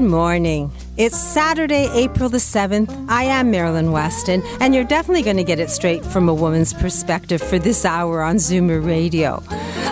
Good morning. It's Saturday, April the 7th. I am Marilyn Weston, and you're definitely going to get it straight from a woman's perspective for this hour on Zoomer Radio.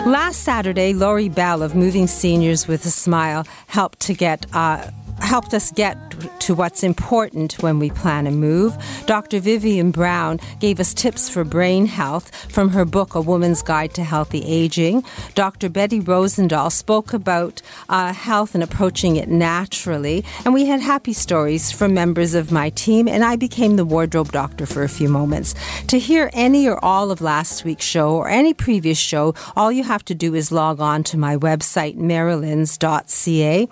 Last Saturday, Laurie Bell of Moving Seniors with a Smile helped to get uh, helped us get to what's important when we plan a move. Dr. Vivian Brown gave us tips for brain health from her book, A Woman's Guide to Healthy Aging. Dr. Betty Rosendahl spoke about uh, health and approaching it naturally. And we had happy stories from members of my team, and I became the wardrobe doctor for a few moments. To hear any or all of last week's show or any previous show, all you have to do is log on to my website, marilyns.ca.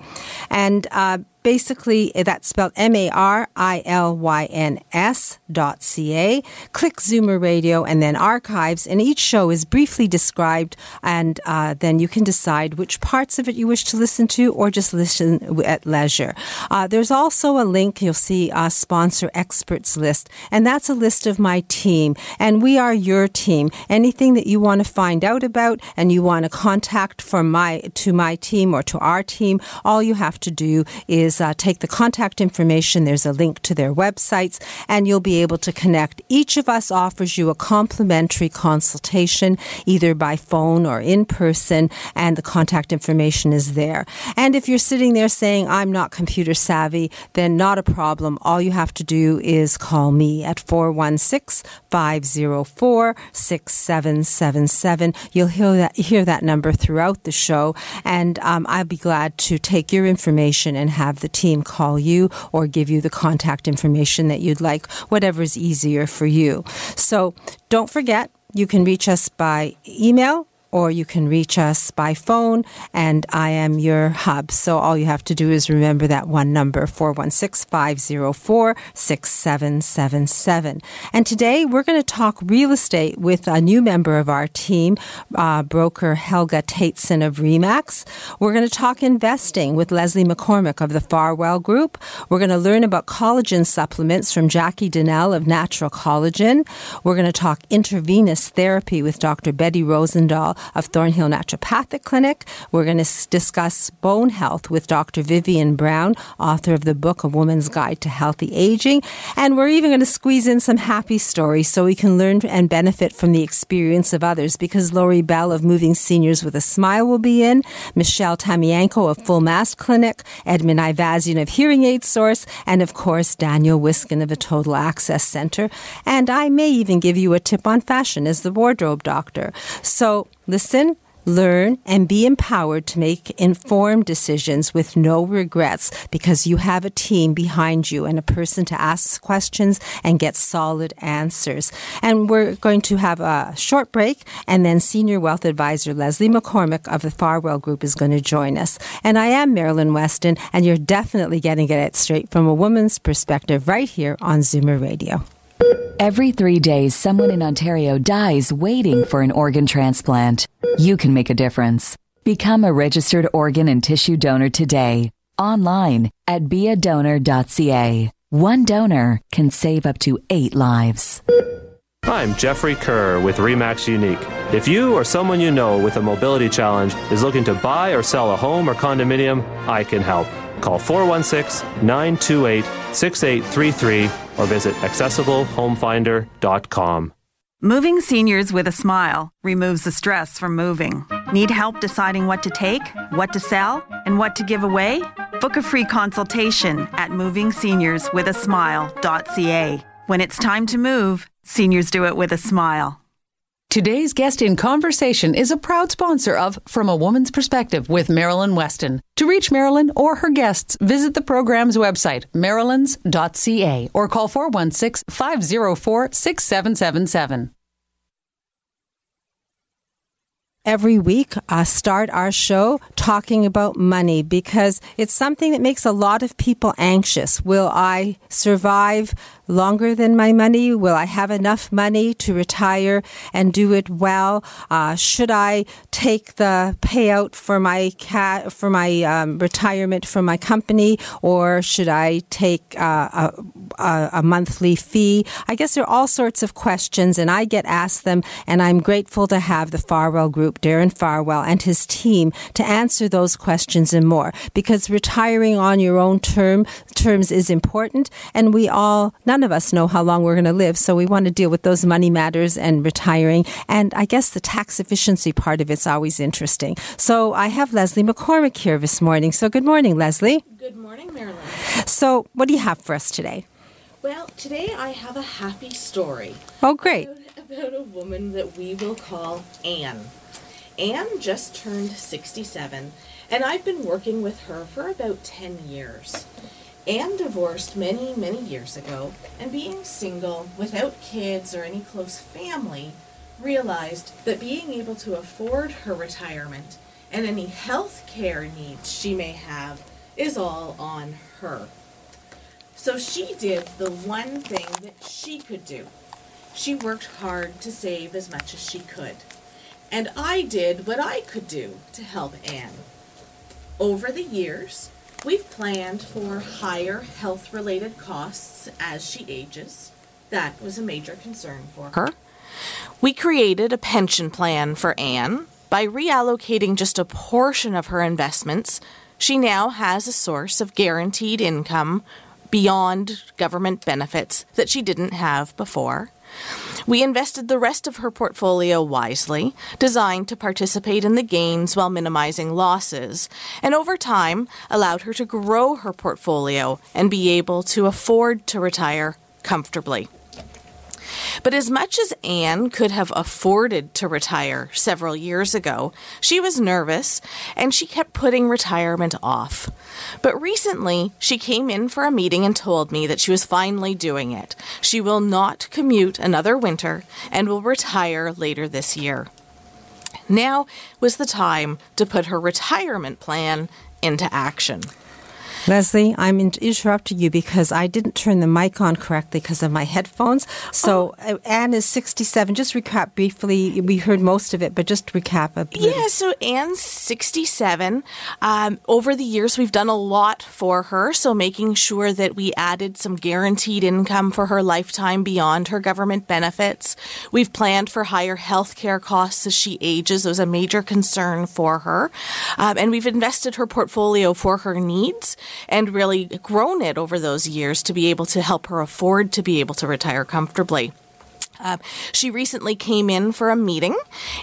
And uh, basically that's spelled M-A-R-I-L-Y-N-S dot C-A. Click Zoomer Radio and then archives and each show is briefly described and uh, then you can decide which parts of it you wish to listen to or just listen at leisure. Uh, there's also a link you'll see a sponsor experts list and that's a list of my team and we are your team. Anything that you want to find out about and you want to contact from my to my team or to our team, all you have to do is uh, take the contact information. There's a link to their websites, and you'll be able to connect. Each of us offers you a complimentary consultation, either by phone or in person, and the contact information is there. And if you're sitting there saying, I'm not computer savvy, then not a problem. All you have to do is call me at 416 504 6777. You'll hear that, hear that number throughout the show, and um, I'll be glad to take your information and have the team call you or give you the contact information that you'd like, whatever is easier for you. So don't forget, you can reach us by email or you can reach us by phone, and I am your hub. So all you have to do is remember that one number, 416 504 6777. And today we're going to talk real estate with a new member of our team, uh, broker Helga Tateson of REMAX. We're going to talk investing with Leslie McCormick of the Farwell Group. We're going to learn about collagen supplements from Jackie Donnell of Naturel Collagen. We're going to talk intravenous therapy with Dr. Betty Rosendahl of Thornhill Naturopathic Clinic. We're going to discuss bone health with Dr. Vivian Brown, author of the book A Woman's Guide to Healthy Aging. And we're even going to squeeze in some happy stories so we can learn and benefit from the experience of others because Laurie Bell of Moving Seniors with a Smile will be in, Michelle Tamianko of Full Mast Clinic, Edmund Ivazian of Hearing Aid Source, and of course, Daniel Wiskin of a Total Access Center. And I may even give you a tip on fashion as the wardrobe doctor. So listen, learn, and be empowered to make informed decisions with no regrets because you have a team behind you and a person to ask questions and get solid answers. And we're going to have a short break, and then Senior Wealth Advisor Leslie McCormick of the Farwell Group is going to join us. And I am Marilyn Weston, and you're definitely getting it straight from a woman's perspective right here on Zoomer Radio. Every three days, someone in Ontario dies waiting for an organ transplant. You can make a difference. Become a registered organ and tissue donor today, online at beadonor.ca. One donor can save up to eight lives. I'm Jeffrey Kerr with REMAX Unique. If you or someone you know with a mobility challenge is looking to buy or sell a home or condominium, I can help. Call 416 928 6833 or visit accessiblehomefinder.com. Moving seniors with a smile removes the stress from moving. Need help deciding what to take, what to sell, and what to give away? Book a free consultation at movingseniorswithasmile.ca. When it's time to move, seniors do it with a smile. Today's guest in conversation is a proud sponsor of From a Woman's Perspective with Marilyn Weston. To reach Marilyn or her guests, visit the program's website, marilyns.ca, or call 416 504 6777. every week I start our show talking about money because it's something that makes a lot of people anxious. Will I survive longer than my money? Will I have enough money to retire and do it well? Uh, should I take the payout for my cat for my um, retirement from my company, or should I take uh, a, a, a monthly fee? I guess there are all sorts of questions, and I get asked them, and I'm grateful to have the Farwell Group, Darren Farwell, and his team to answer those questions and more. Because retiring on your own term terms is important, and we all not none of us know how long we're going to live. So we want to deal with those money matters and retiring. And I guess the tax efficiency part of it's always interesting. So I have Leslie McCormick here this morning. So good morning, Leslie. Good morning, Marilyn. So what do you have for us today? Well, today I have a happy story. Oh, great. About, about a woman that we will call Anne. Anne just turned 67, and I've been working with her for about 10 years. Anne divorced many, many years ago, and being single, without kids or any close family, realized that being able to afford her retirement and any health care needs she may have is all on her. So she did the one thing that she could do. She worked hard to save as much as she could. And I did what I could do to help Anne. Over the years, We've planned for higher health related costs as she ages. That was a major concern for her. We created a pension plan for Anne. By reallocating just a portion of her investments, she now has a source of guaranteed income beyond government benefits that she didn't have before. We invested the rest of her portfolio wisely, designed to participate in the gains while minimizing losses, and over time allowed her to grow her portfolio and be able to afford to retire comfortably. But as much as Anne could have afforded to retire several years ago, she was nervous and she kept putting retirement off. But recently, she came in for a meeting and told me that she was finally doing it. She will not commute another winter and will retire later this year. Now was the time to put her retirement plan into action. Leslie, I'm in- interrupting you because I didn't turn the mic on correctly because of my headphones. So oh. Anne is 67. Just recap briefly. We heard most of it, but just recap a bit. Yeah, so Anne's 67. Um, over the years, we've done a lot for her. So making sure that we added some guaranteed income for her lifetime beyond her government benefits. We've planned for higher health care costs as she ages. It was a major concern for her. Um, and we've invested her portfolio for her needs and really grown it over those years to be able to help her afford to be able to retire comfortably. Uh, she recently came in for a meeting,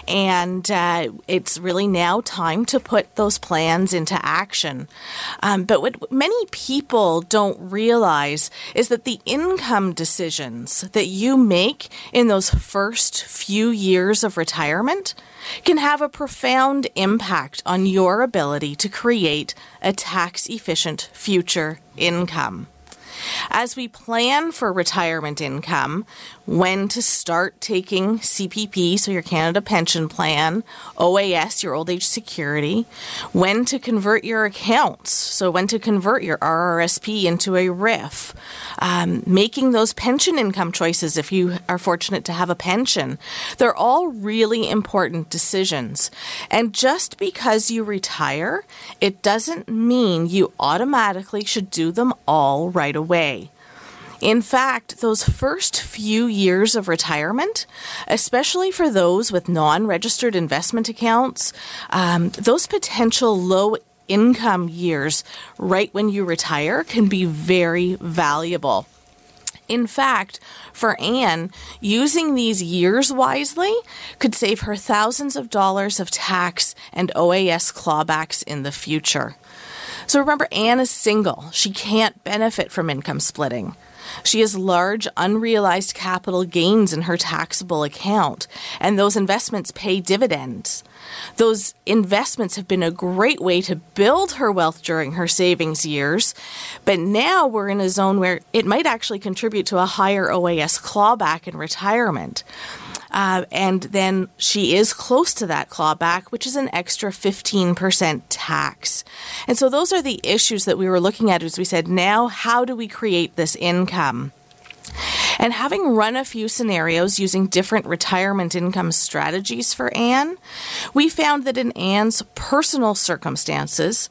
and uh, it's really now time to put those plans into action. Um, but what many people don't realize is that the income decisions that you make in those first few years of retirement can have a profound impact on your ability to create a tax efficient future income. As we plan for retirement income, when to start taking CPP, so your Canada Pension Plan, OAS, your old age security, when to convert your accounts, so when to convert your RRSP into a RRIF, um, making those pension income choices if you are fortunate to have a pension. They're all really important decisions. And just because you retire, it doesn't mean you automatically should do them all right away. In fact, those first few years of retirement, especially for those with non registered investment accounts, um, those potential low income years right when you retire can be very valuable. In fact, for Anne, using these years wisely could save her thousands of dollars of tax and OAS clawbacks in the future. So remember, Anne is single. She can't benefit from income splitting. She has large unrealized capital gains in her taxable account, and those investments pay dividends. Those investments have been a great way to build her wealth during her savings years, but now we're in a zone where it might actually contribute to a higher OAS clawback in retirement. Uh, and then she is close to that clawback, which is an extra 15% tax. And so those are the issues that we were looking at as we said, now how do we create this income? And having run a few scenarios using different retirement income strategies for Anne, we found that in Anne's personal circumstances,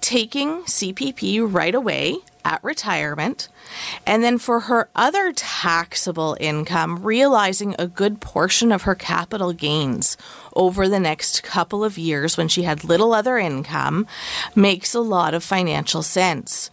taking CPP right away at retirement, and then for her other taxable income, realizing a good portion of her capital gains over the next couple of years when she had little other income makes a lot of financial sense.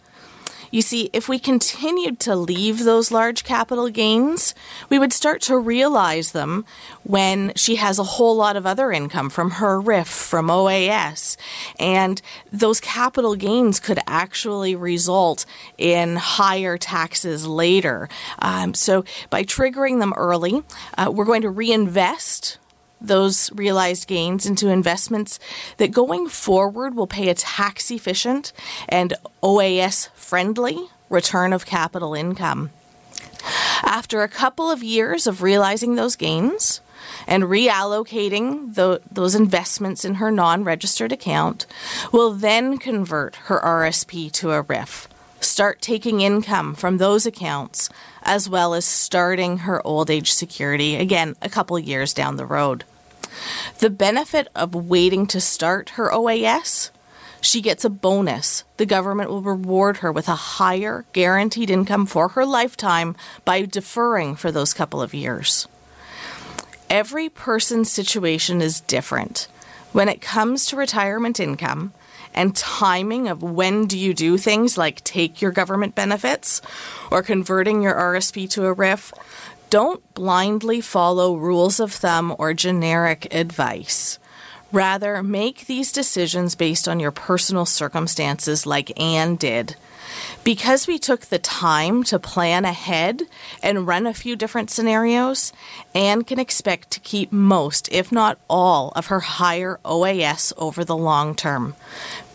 You see, if we continued to leave those large capital gains, we would start to realize them when she has a whole lot of other income from her RRIF, from OAS. And those capital gains could actually result in higher taxes later. Um, so by triggering them early, uh, we're going to reinvest those realized gains into investments that going forward will pay a tax efficient and OAS friendly return of capital income. After a couple of years of realizing those gains and reallocating the, those investments in her non registered account, will then convert her RSP to a RRIF. Start taking income from those accounts, as well as starting her old age security again a couple years down the road. The benefit of waiting to start her OAS she gets a bonus. The government will reward her with a higher guaranteed income for her lifetime by deferring for those couple of years. Every person's situation is different. When it comes to retirement income and timing of when do you do things like take your government benefits or converting your RSP to a RRIF, don't blindly follow rules of thumb or generic advice. Rather, make these decisions based on your personal circumstances, like Anne did. Because we took the time to plan ahead and run a few different scenarios, Anne can expect to keep most, if not all, of her higher OAS over the long term,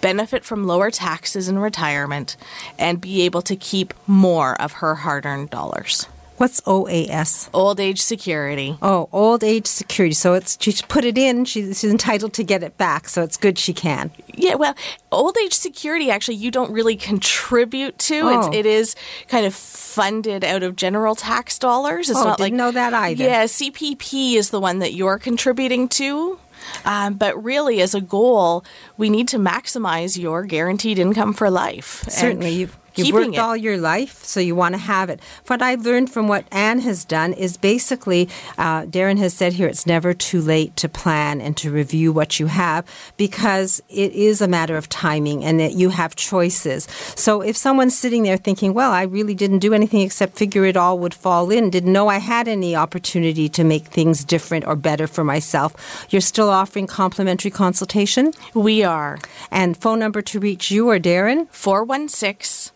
benefit from lower taxes in retirement, and be able to keep more of her hard earned dollars. What's OAS? Old age security. Oh, old age security. So it's she's put it in. She's, she's entitled to get it back. So it's good she can. Yeah. Well, old age security actually you don't really contribute to. Oh. It's, it is kind of funded out of general tax dollars. It's oh, not didn't like know that either. Yeah, CPP is the one that you're contributing to. Um, but really, as a goal, we need to maximize your guaranteed income for life. Certainly, you've You've worked it. all your life, so you want to have it. What I've learned from what Anne has done is basically, uh, Darren has said here, it's never too late to plan and to review what you have because it is a matter of timing and that you have choices. So if someone's sitting there thinking, well, I really didn't do anything except figure it all would fall in, didn't know I had any opportunity to make things different or better for myself, you're still offering complimentary consultation? We are. And phone number to reach you or Darren? 416-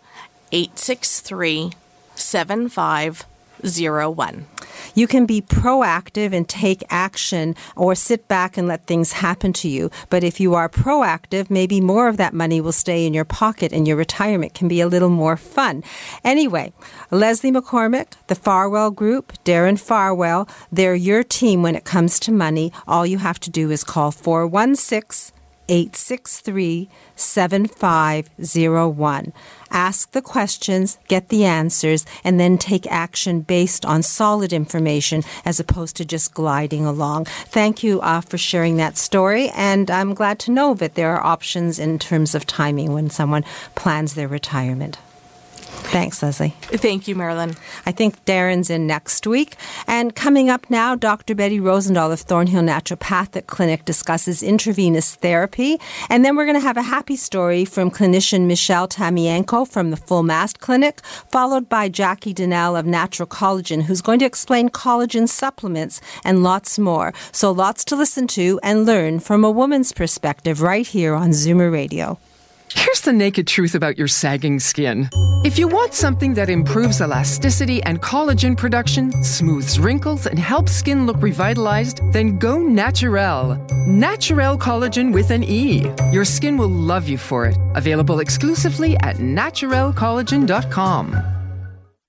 863 7501. You can be proactive and take action or sit back and let things happen to you. But if you are proactive, maybe more of that money will stay in your pocket and your retirement can be a little more fun. Anyway, Leslie McCormick, the Farwell Group, Darren Farwell, they're your team when it comes to money. All you have to do is call 416 863 7501. Ask the questions, get the answers, and then take action based on solid information as opposed to just gliding along. Thank you uh, for sharing that story, and I'm glad to know that there are options in terms of timing when someone plans their retirement. Thanks, Leslie. Thank you, Marilyn. I think Darren's in next week. And coming up now, Dr. Betty Rosendahl of Thornhill Naturopathic Clinic discusses intravenous therapy. And then we're going to have a happy story from clinician Michelle Tamienko from the Full Mast Clinic, followed by Jackie Donnell of Naturel Collagen, who's going to explain collagen supplements and lots more. So lots to listen to and learn from a woman's perspective right here on Zoomer Radio. Here's the naked truth about your sagging skin. If you want something that improves elasticity and collagen production, smooths wrinkles, and helps skin look revitalized, then go Naturel. Naturel Collagen with an E. Your skin will love you for it. Available exclusively at naturelcollagen.com.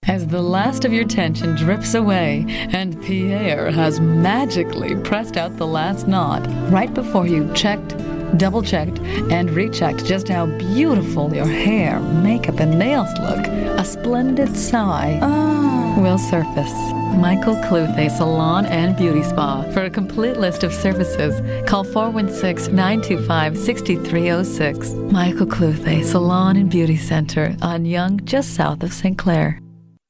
As the last of your tension drips away and Pierre has magically pressed out the last knot right before you checked double checked, and rechecked just how beautiful your hair, makeup, and nails look, a splendid sigh oh. will surface. Michael Cluthe Salon and Beauty Spa. For a complete list of services, call 416 925 6306. Michael Cluthe Salon and Beauty Center on Yonge, just south of St. Clair.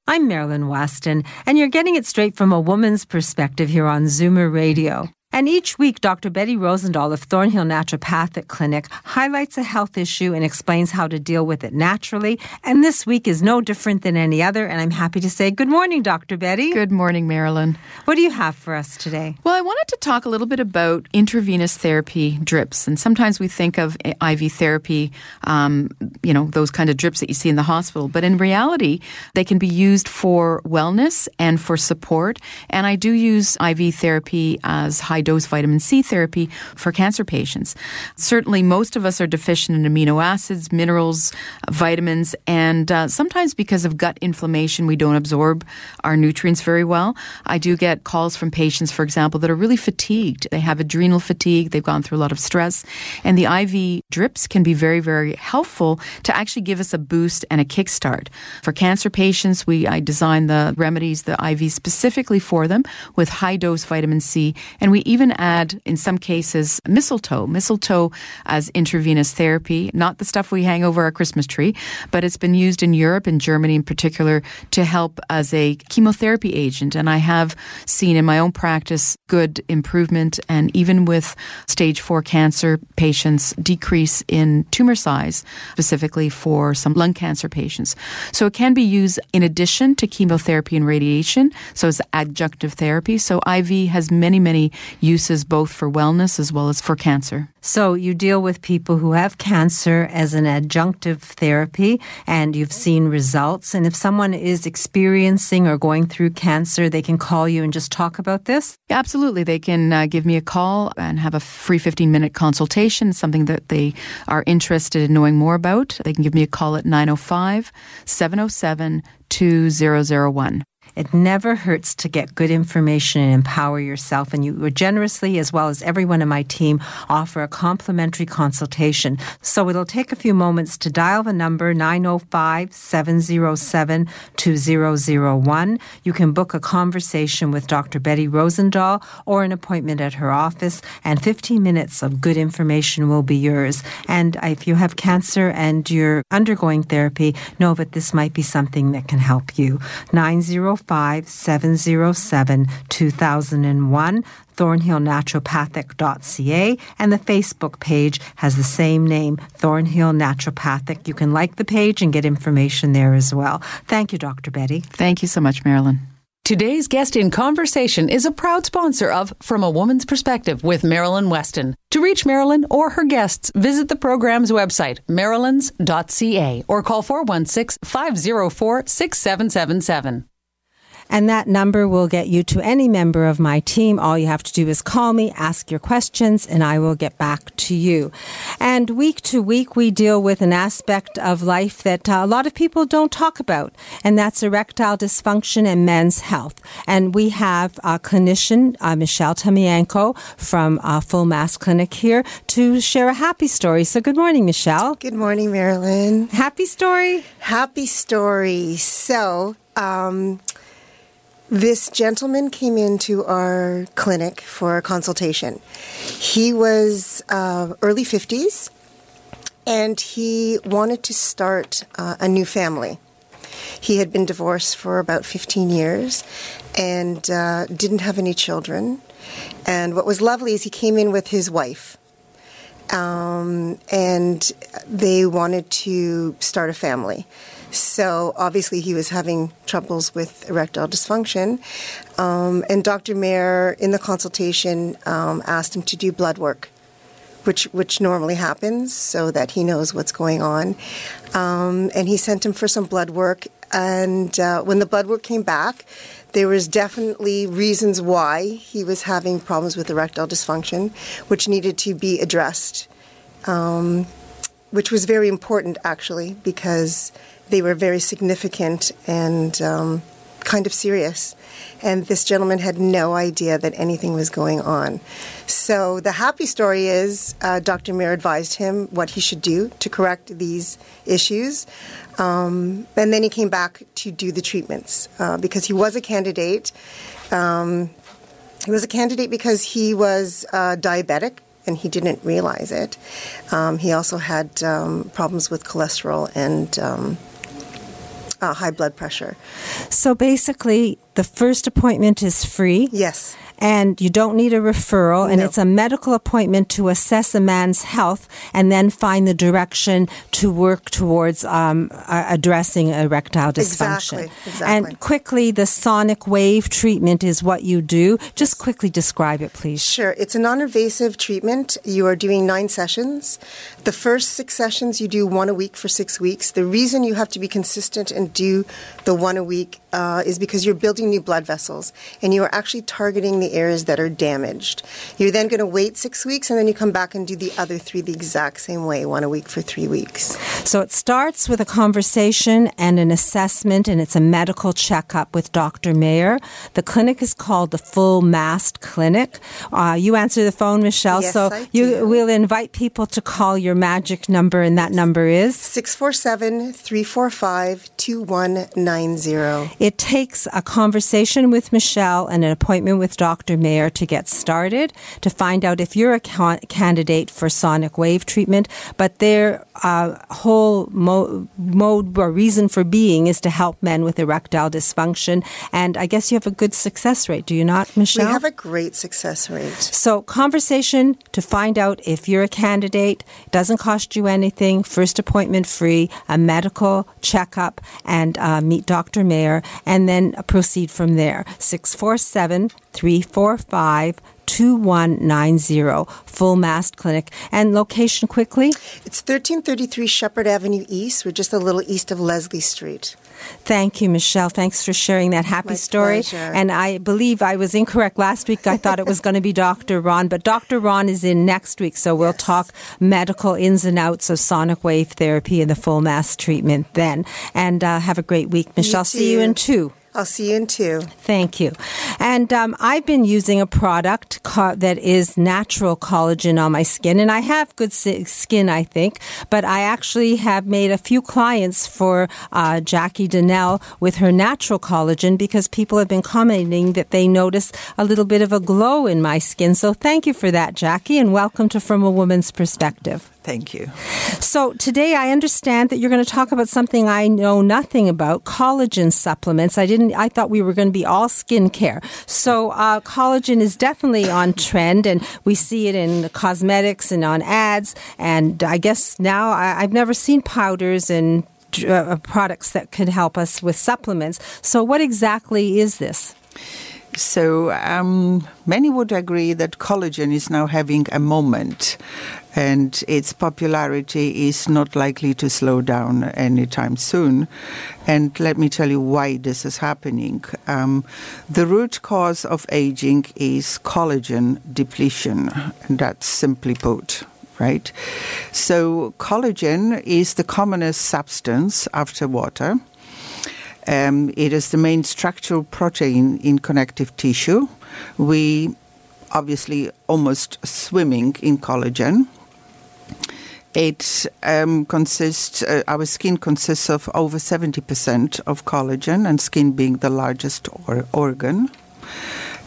I'm Marilyn Weston, and you're getting it straight from a woman's perspective here on Zoomer Radio. And each week, Dr. Betty Rosendahl of Thornhill Naturopathic Clinic highlights a health issue and explains how to deal with it naturally. And this week is no different than any other. And I'm happy to say good morning, Dr. Betty. Good morning, Marilyn. What do you have for us today? Well, I wanted to talk a little bit about intravenous therapy drips. And sometimes we think of IV therapy, um, you know, those kind of drips that you see in the hospital. But in reality, they can be used for wellness and for support. And I do use IV therapy as high dose vitamin C therapy for cancer patients. Certainly, most of us are deficient in amino acids, minerals, vitamins, and uh, sometimes because of gut inflammation, we don't absorb our nutrients very well. I do get calls from patients, for example, that are really fatigued. They have adrenal fatigue, they've gone through a lot of stress, and the IV drips can be very, very helpful to actually give us a boost and a kickstart. For cancer patients, we I design the remedies, the IV specifically for them with high dose vitamin C, and we even add, in some cases, mistletoe. Mistletoe as intravenous therapy, not the stuff we hang over our Christmas tree, but it's been used in Europe, in Germany in particular, to help as a chemotherapy agent. And I have seen in my own practice good improvement and even with stage four cancer patients, decrease in tumor size, specifically for some lung cancer patients. So it can be used in addition to chemotherapy and radiation. So it's adjunctive therapy. So IV has many, many uses both for wellness as well as for cancer. So you deal with people who have cancer as an adjunctive therapy and you've seen results. And if someone is experiencing or going through cancer, they can call you and just talk about this? Absolutely. They can uh, give me a call and have a free 15 minute consultation, something that they are interested in knowing more about. They can give me a call at 905 707 2001. It never hurts to get good information and empower yourself. And you generously, as well as everyone in my team, offer a complimentary consultation. So it'll take a few moments to dial the number 905 707 2001. You can book a conversation with Dr. Betty Rosendahl or an appointment at her office, and 15 minutes of good information will be yours. And if you have cancer and you're undergoing therapy, know that this might be something that can help you. 905 5 707 2001 thornhillnaturopathic.ca, and the Facebook page has the same name, Thornhill Naturopathic. You can like the page and get information there as well. Thank you, Dr. Betty. Thank you so much, Marilyn. Today's guest in conversation is a proud sponsor of From a Woman's Perspective with Marilyn Weston. To reach Marilyn or her guests, visit the program's website, marilyns.ca, or call 416 504 6777. And that number will get you to any member of my team. All you have to do is call me, ask your questions, and I will get back to you. And week to week, we deal with an aspect of life that uh, a lot of people don't talk about, and that's erectile dysfunction and men's health. And we have a clinician, uh, Michelle Tamianko from uh, Full Mast Clinic here to share a happy story. So good morning, Michelle. Good morning, Marilyn. Happy story? Happy story. So, um, this gentleman came into our clinic for a consultation. He was uh, early 50s and he wanted to start uh, a new family. He had been divorced for about 15 years and uh, didn't have any children. And what was lovely is he came in with his wife. Um, and they wanted to start a family. So obviously he was having troubles with erectile dysfunction. Um, and Dr. Mayer, in the consultation, um, asked him to do blood work which which normally happens, so that he knows what's going on. Um, and he sent him for some blood work. And uh, when the blood work came back, there was definitely reasons why he was having problems with erectile dysfunction, which needed to be addressed. Um, which was very important actually because they were very significant and um, kind of serious. And this gentleman had no idea that anything was going on. So the happy story is uh, Dr. Mayer advised him what he should do to correct these issues. Um, and then he came back to do the treatments uh, because he was a candidate. Um, he was a candidate because he was uh, diabetic and he didn't realize it. Um, he also had um, problems with cholesterol and um, uh, high blood pressure. So basically, the first appointment is free. Yes. And you don't need a referral, and it's a medical appointment to assess a man's health and then find the direction to work towards um, addressing erectile dysfunction. Exactly, exactly. And quickly, the sonic wave treatment is what you do. Just quickly describe it, please. Sure. It's a non invasive treatment. You are doing nine sessions. The first six sessions you do one a week for six weeks. The reason you have to be consistent and do the one a week uh, is because you're building new blood vessels and you are actually targeting the areas that are damaged. You're then going to wait six weeks and then you come back and do the other three the exact same way, one a week for three weeks. So it starts with a conversation and an assessment, and it's a medical checkup with Dr. Mayer. The clinic is called the Full Mast Clinic. Uh, you answer the phone, Michelle. Yes, so I you will invite people to call your magic number, and that number is 647 345 2190. It takes a conversation with Michelle and an appointment with Dr. Mayer to get started to find out if you're a ca- candidate for sonic wave treatment. But their uh, whole mo- mode or reason for being is to help men with erectile dysfunction. And I guess you have a good success rate, do you not, Michelle? We have a great success rate. So, conversation to find out if you're a candidate. It doesn't cost you anything. First appointment free, a medical checkup, and uh, meet Dr. Mayer, and then proceed from there. 647 345 2190, Full Mast Clinic. And location quickly? It's 1333 Sheppard Avenue East. We're just a little east of Leslie Street. Thank you, Michelle. Thanks for sharing that happy My story. pleasure. And I believe I was incorrect last week. I thought it was going to be Dr. Ron, but Dr. Ron is in next week, so we'll talk medical ins and outs of sonic wave therapy and the full mast treatment then. And uh, have a great week, Michelle. See you in two. I'll see you in two. Thank you. And um, I've been using a product co- that is natural collagen on my skin, and I have good si- skin, I think. But I actually have made a few clients for uh, Jackie Donnell with her natural collagen because people have been commenting that they notice a little bit of a glow in my skin. So thank you for that, Jackie, and welcome to From a Woman's Perspective. Thank you. So today I understand that you're going to talk about something I know nothing about, collagen supplements. I didn't I thought we were going to be all skincare. So uh, collagen is definitely on trend and we see it in the cosmetics and on ads and I guess now I, I've never seen powders and uh, products that could help us with supplements. So what exactly is this? So, um, many would agree that collagen is now having a moment, and its popularity is not likely to slow down anytime soon. And let me tell you why this is happening. Um, the root cause of aging is collagen depletion, that's simply put right? So, collagen is the commonest substance after water. Um, it is the main structural protein in connective tissue. We obviously almost swimming in collagen. It um, consists, uh, our skin consists of over 70% of collagen, and skin being the largest or- organ.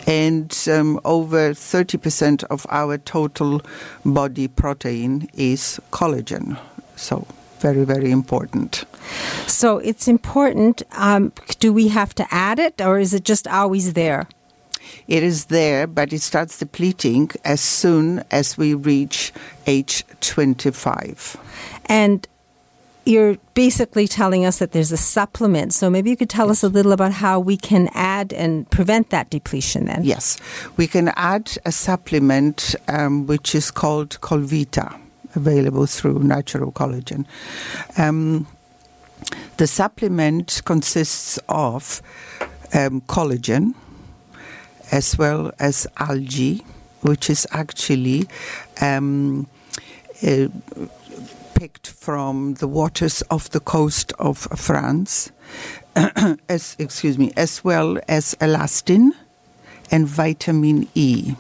And um, over 30% of our total body protein is collagen. So, very, very important. So it's important. Um, do we have to add it or is it just always there? It is there, but it starts depleting as soon as we reach age 25. And you're basically telling us that there's a supplement. So maybe you could tell us a little about how we can add and prevent that depletion then. Yes, we can add a supplement um, which is called Colvita, available through Naturel Collagen. Um, the supplement consists of um, collagen as well as algae, which is actually um, uh, picked from the waters of the coast of France, as excuse me, as well as elastin and vitamin E.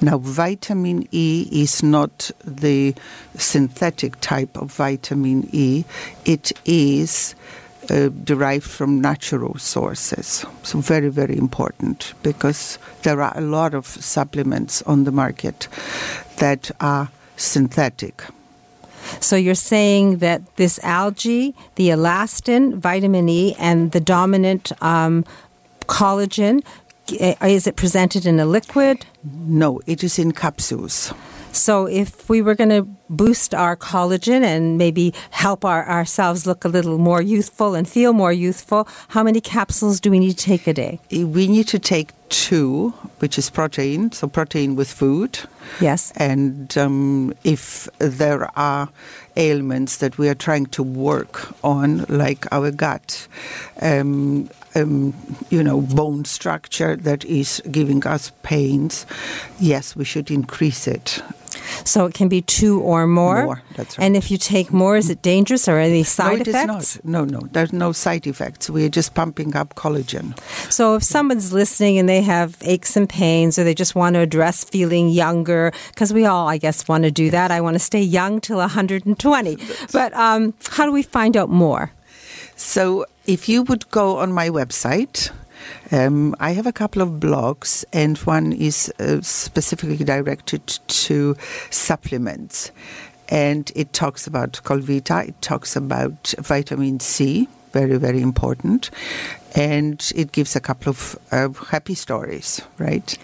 Now, vitamin E is not the synthetic type of vitamin E, it is uh, derived from natural sources. So, very, very important because there are a lot of supplements on the market that are synthetic. So you're saying that this algae, the elastin, vitamin E, and the dominant um, collagen, is it presented in a liquid? No, it is in capsules. So if we were going to boost our collagen and maybe help our, ourselves look a little more youthful and feel more youthful, how many capsules do we need to take a day? We need to take two, which is protein, so protein with food. Yes. And um, if there are ailments that we are trying to work on, like our gut, um, um, you know, bone structure that is giving us pains, yes, we should increase it. So it can be two or more. More, that's right. And if you take more, is it dangerous or any side no, it effects? Is not. No, no, there's no side effects. We're just pumping up collagen. So if someone's listening and they have aches and pains or they just want to address feeling younger, because we all, I guess, want to do that. I want to stay young till 120. But um, how do we find out more? So if you would go on my website, um, I have a couple of blogs, and one is uh, specifically directed to supplements. And it talks about Colvita, it talks about vitamin C, very, very important. And it gives a couple of uh, happy stories, right?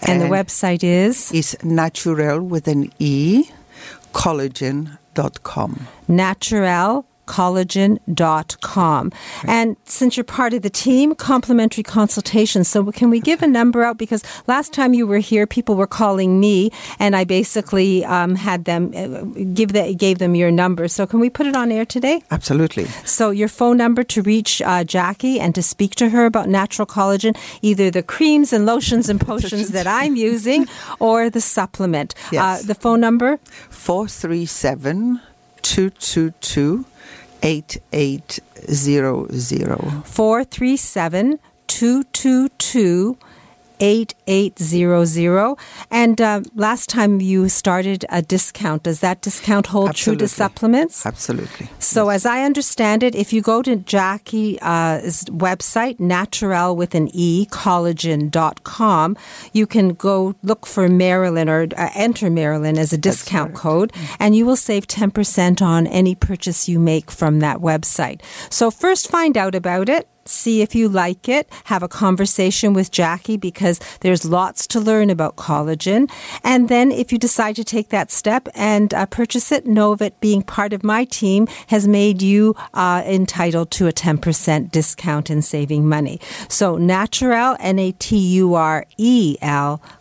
And, and the website is? Is natural with an E, collagen.com. Natural collagen.com. And since you're part of the team, complimentary consultation. So can we give a number out? Because last time you were here, people were calling me, and I basically um, had them uh, give the, gave them your number. So can we put it on air today? Absolutely. So your phone number to reach uh, Jackie and to speak to her about natural collagen, either the creams and lotions and potions that I'm using, or the supplement. Yes. Uh, the phone number? 437 222 8800. 437 222 8800. And uh, last time you started a discount. Does that discount hold Absolutely. true to supplements? Absolutely. So, yes. as I understand it, if you go to Jackie's uh, website, natural with an E, collagen.com, you can go look for Marilyn or uh, enter Marilyn as a discount code, and you will save 10% on any purchase you make from that website. So, first find out about it see if you like it, have a conversation with Jackie because there's lots to learn about collagen. And then if you decide to take that step and uh, purchase it, know that being part of my team has made you uh, entitled to a 10% discount in saving money. So natural, N-A-T-U-R-E-L,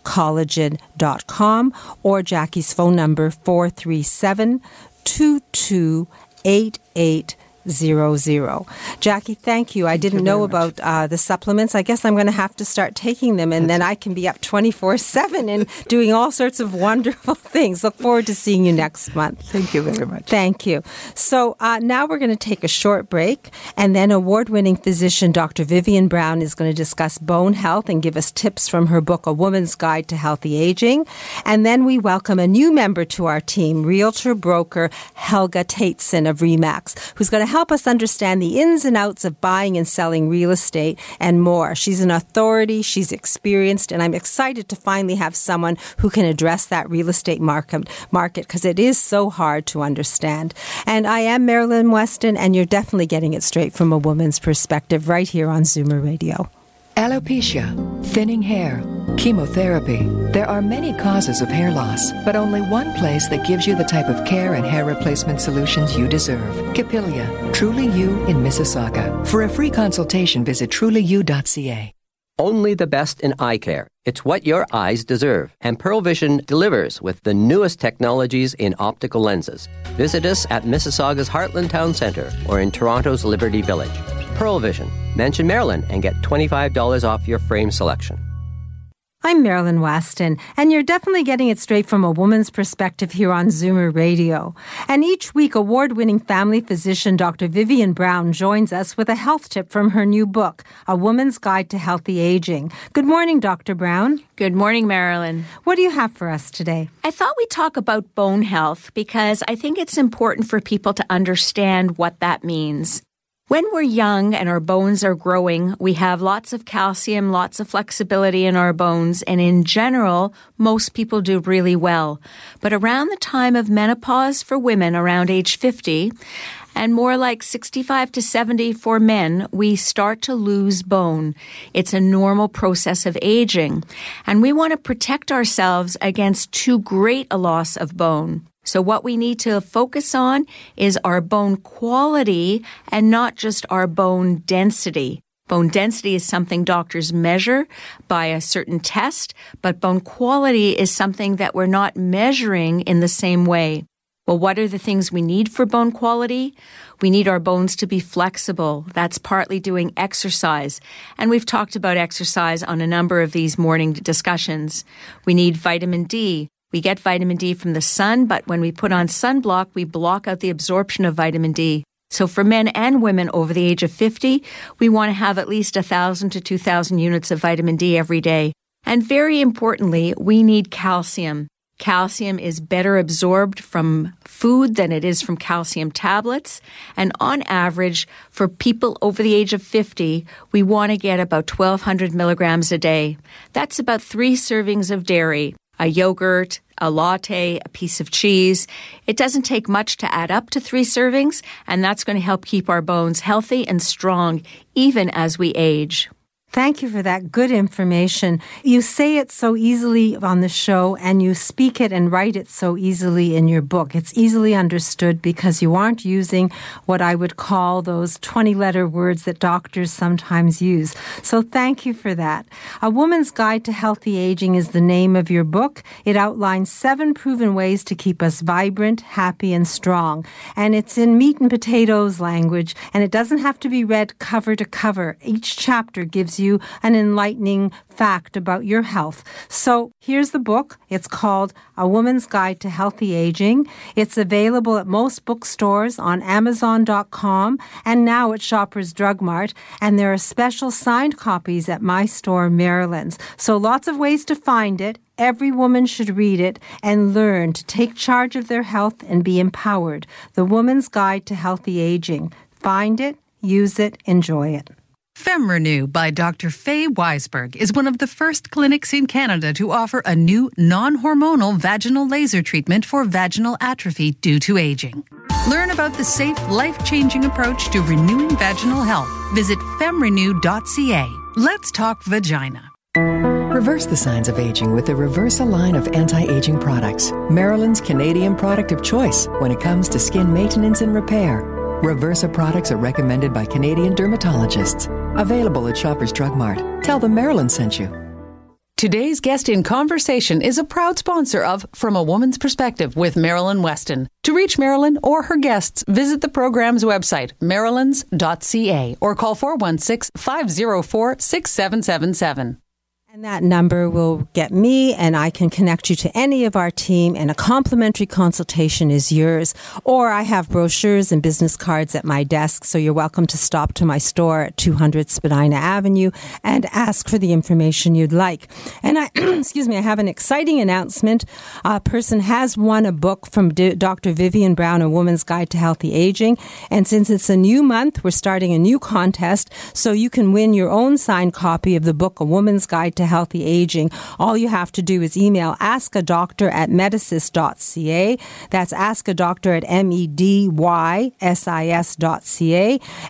collagen.com or Jackie's phone number 437 2288 zero zero. Jackie, thank you. I didn't know about uh, the supplements. I guess I'm going to have to start taking them, and then I can be up 24 seven and doing all sorts of wonderful things. Look forward to seeing you next month. Thank you very much. Thank you. So uh, now we're going to take a short break, and then award-winning physician Dr. Vivian Brown is going to discuss bone health and give us tips from her book, A Woman's Guide to Healthy Aging. And then we welcome a new member to our team, realtor broker Helga Tateson of Remax, who's going to help us understand the ins and outs of buying and selling real estate and more. She's an authority, she's experienced, and I'm excited to finally have someone who can address that real estate market market because it is so hard to understand. And I am Marilyn Weston, and you're definitely getting it straight from a woman's perspective right here on Zoomer Radio. Alopecia, thinning hair, chemotherapy. There are many causes of hair loss, but only one place that gives you the type of care and hair replacement solutions you deserve. Capilia, Truly You in Mississauga. For a free consultation, visit trulyu.ca. Only the best in eye care. It's what your eyes deserve. And Pearle Vision delivers with the newest technologies in optical lenses. Visit us at Mississauga's Heartland Town Centre or in Toronto's Liberty Village. Pearle Vision. Mention Marilyn and get $25 off your frame selection. I'm Marilyn Weston, and you're definitely getting it straight from a woman's perspective here on Zoomer Radio. And each week, award winning family physician Dr. Vivian Brown joins us with a health tip from her new book, A Woman's Guide to Healthy Aging. Good morning, Dr. Brown. Good morning, Marilyn. What do you have for us today? I thought we'd talk about bone health because I think it's important for people to understand what that means. When we're young and our bones are growing, we have lots of calcium, lots of flexibility in our bones, and in general, most people do really well. But around the time of menopause for women, around age 50, and more like 65 to 70 for men, we start to lose bone. It's a normal process of aging. And we want to protect ourselves against too great a loss of bone. So, what we need to focus on is our bone quality and not just our bone density. Bone density is something doctors measure by a certain test, but bone quality is something that we're not measuring in the same way. Well, what are the things we need for bone quality? We need our bones to be flexible. That's partly doing exercise. And we've talked about exercise on a number of these morning discussions. We need vitamin D. We get vitamin D from the sun, but when we put on sunblock, we block out the absorption of vitamin D. So for men and women over the age of 50, we want to have at least 1,000 to 2,000 units of vitamin D every day. And very importantly, we need calcium. Calcium is better absorbed from food than it is from calcium tablets. And on average, for people over the age of 50, we want to get about 1,200 milligrams a day. That's about three servings of dairy a yogurt, a latte, a piece of cheese. It doesn't take much to add up to three servings, and that's going to help keep our bones healthy and strong even as we age. Thank you for that good information. You say it so easily on the show and you speak it and write it so easily in your book. It's easily understood because you aren't using what I would call those 20 letter words that doctors sometimes use. So thank you for that. A Woman's Guide to Healthy Aging is the name of your book. It outlines seven proven ways to keep us vibrant, happy, and strong. And it's in meat and potatoes language, and it doesn't have to be read cover to cover. Each chapter gives you you an enlightening fact about your health. So here's the book. It's called A Woman's Guide to Healthy Aging. It's available at most bookstores on Amazon.com and now at Shoppers Drug Mart. And there are special signed copies at my store, Marilyn's. So lots of ways to find it. Every woman should read it and learn to take charge of their health and be empowered. The Woman's Guide to Healthy Aging. Find it, use it, enjoy it. FemRenew by Dr. Faye Weisberg is one of the first clinics in Canada to offer a new non hormonal vaginal laser treatment for vaginal atrophy due to aging. Learn about the safe, life changing approach to renewing vaginal health. Visit femrenew.ca. Let's talk vagina. Reverse the signs of aging with the Reversa line of anti aging products, Marilyn's Canadian product of choice when it comes to skin maintenance and repair. Reversa products are recommended by Canadian dermatologists. Available at Shoppers Drug Mart. Tell them Marilyn sent you. Today's guest in conversation is a proud sponsor of From a Woman's Perspective with Marilyn Weston. To reach Marilyn or her guests, visit the program's website, marilyns.ca, or call 416 504 6777. And that number will get me, and I can connect you to any of our team, and a complimentary consultation is yours. Or I have brochures and business cards at my desk, so you're welcome to stop to my store at 200 Spadina Avenue and ask for the information you'd like. And I, excuse me, I have an exciting announcement. A person has won a book from Dr. Vivian Brown, A Woman's Guide to Healthy Aging. And since it's a new month, we're starting a new contest, so you can win your own signed copy of the book, A Woman's Guide to to healthy aging, all you have to do is email ask a doctor at medisys.ca. That's ask a doctor at M-E-D-Y-S-I-S.ca.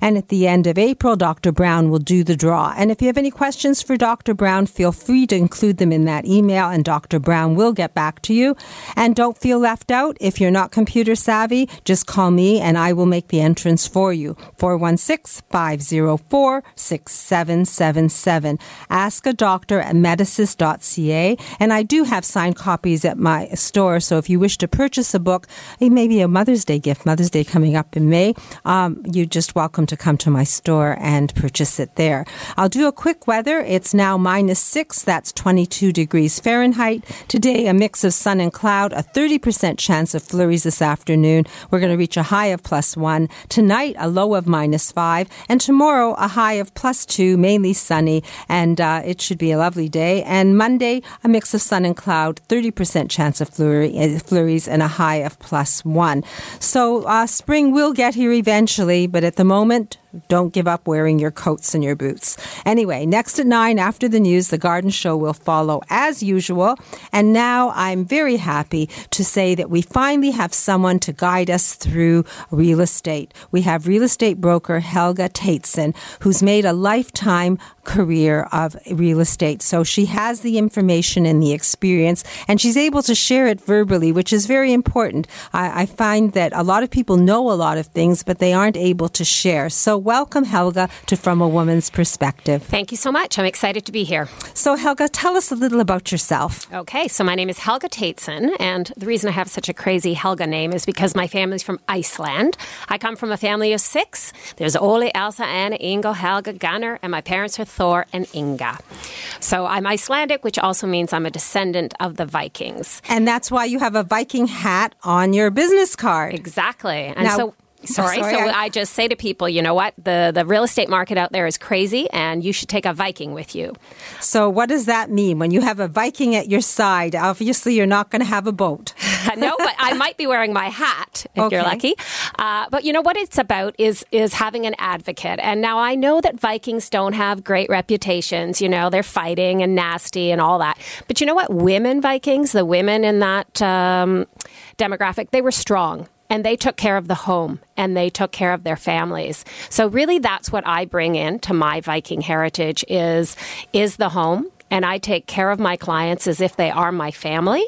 And at the end of April, Dr. Brown will do the draw. And if you have any questions for Dr. Brown, feel free to include them in that email and Dr. Brown will get back to you. And don't feel left out. If you're not computer savvy, just call me and I will make the entrance for you. 416 504 6777. Ask a doctor at medisys.ca. And I do have signed copies at my store. So if you wish to purchase a book, maybe a Mother's Day gift, Mother's Day coming up in May, um, you're just welcome to come to my store and purchase it there. I'll do a quick weather. It's now minus six. That's 22 degrees Fahrenheit. Today, a mix of sun and cloud, a 30% chance of flurries this afternoon. We're going to reach a high of plus one. Tonight, a low of minus five. And tomorrow, a high of plus two, mainly sunny. And uh, it should be a lovely day. And Monday, a mix of sun and cloud, 30% chance of uh, flurries, and a high of plus one. So uh, spring will get here eventually, but at the moment, don't give up wearing your coats and your boots. Anyway, next at 9 after the news, the garden show will follow as usual. And now I'm very happy to say that we finally have someone to guide us through real estate. We have real estate broker Helga Tateson, who's made a lifetime career of real estate. So she has the information and the experience, and she's able to share it verbally, which is very important. I, I find that a lot of people know a lot of things, but they aren't able to share. So welcome, Helga, to From a Woman's Perspective. Thank you so much. I'm excited to be here. So, Helga, tell us a little about yourself. Okay, so my name is Helga Tateson, and the reason I have such a crazy Helga name is because my family's from Iceland. I come from a family of six. There's Ole, Elsa, Anna, Ingo, Helga, Gunnar, and my parents are Thor and Inga. So I'm Icelandic, which also means I'm a descendant of the Vikings. And that's why you have a Viking hat on your business card. Exactly. And now, so Sorry. Sorry, so I- I, just say to people, you know what? The the real estate market out there is crazy and you should take a Viking with you. So, what does that mean? When you have a Viking at your side, obviously you're not going to have a boat. no, but I might be wearing my hat if Okay. you're lucky. Uh, but you know what it's about is is having an advocate. And now I know that Vikings don't have great reputations. You know, they're fighting and nasty and all that. But you know what? Women Vikings, the women in that um, demographic, they were strong. And they took care of the home and they took care of their families. So really that's what I bring in to my Viking heritage is is the home and I take care of my clients as if they are my family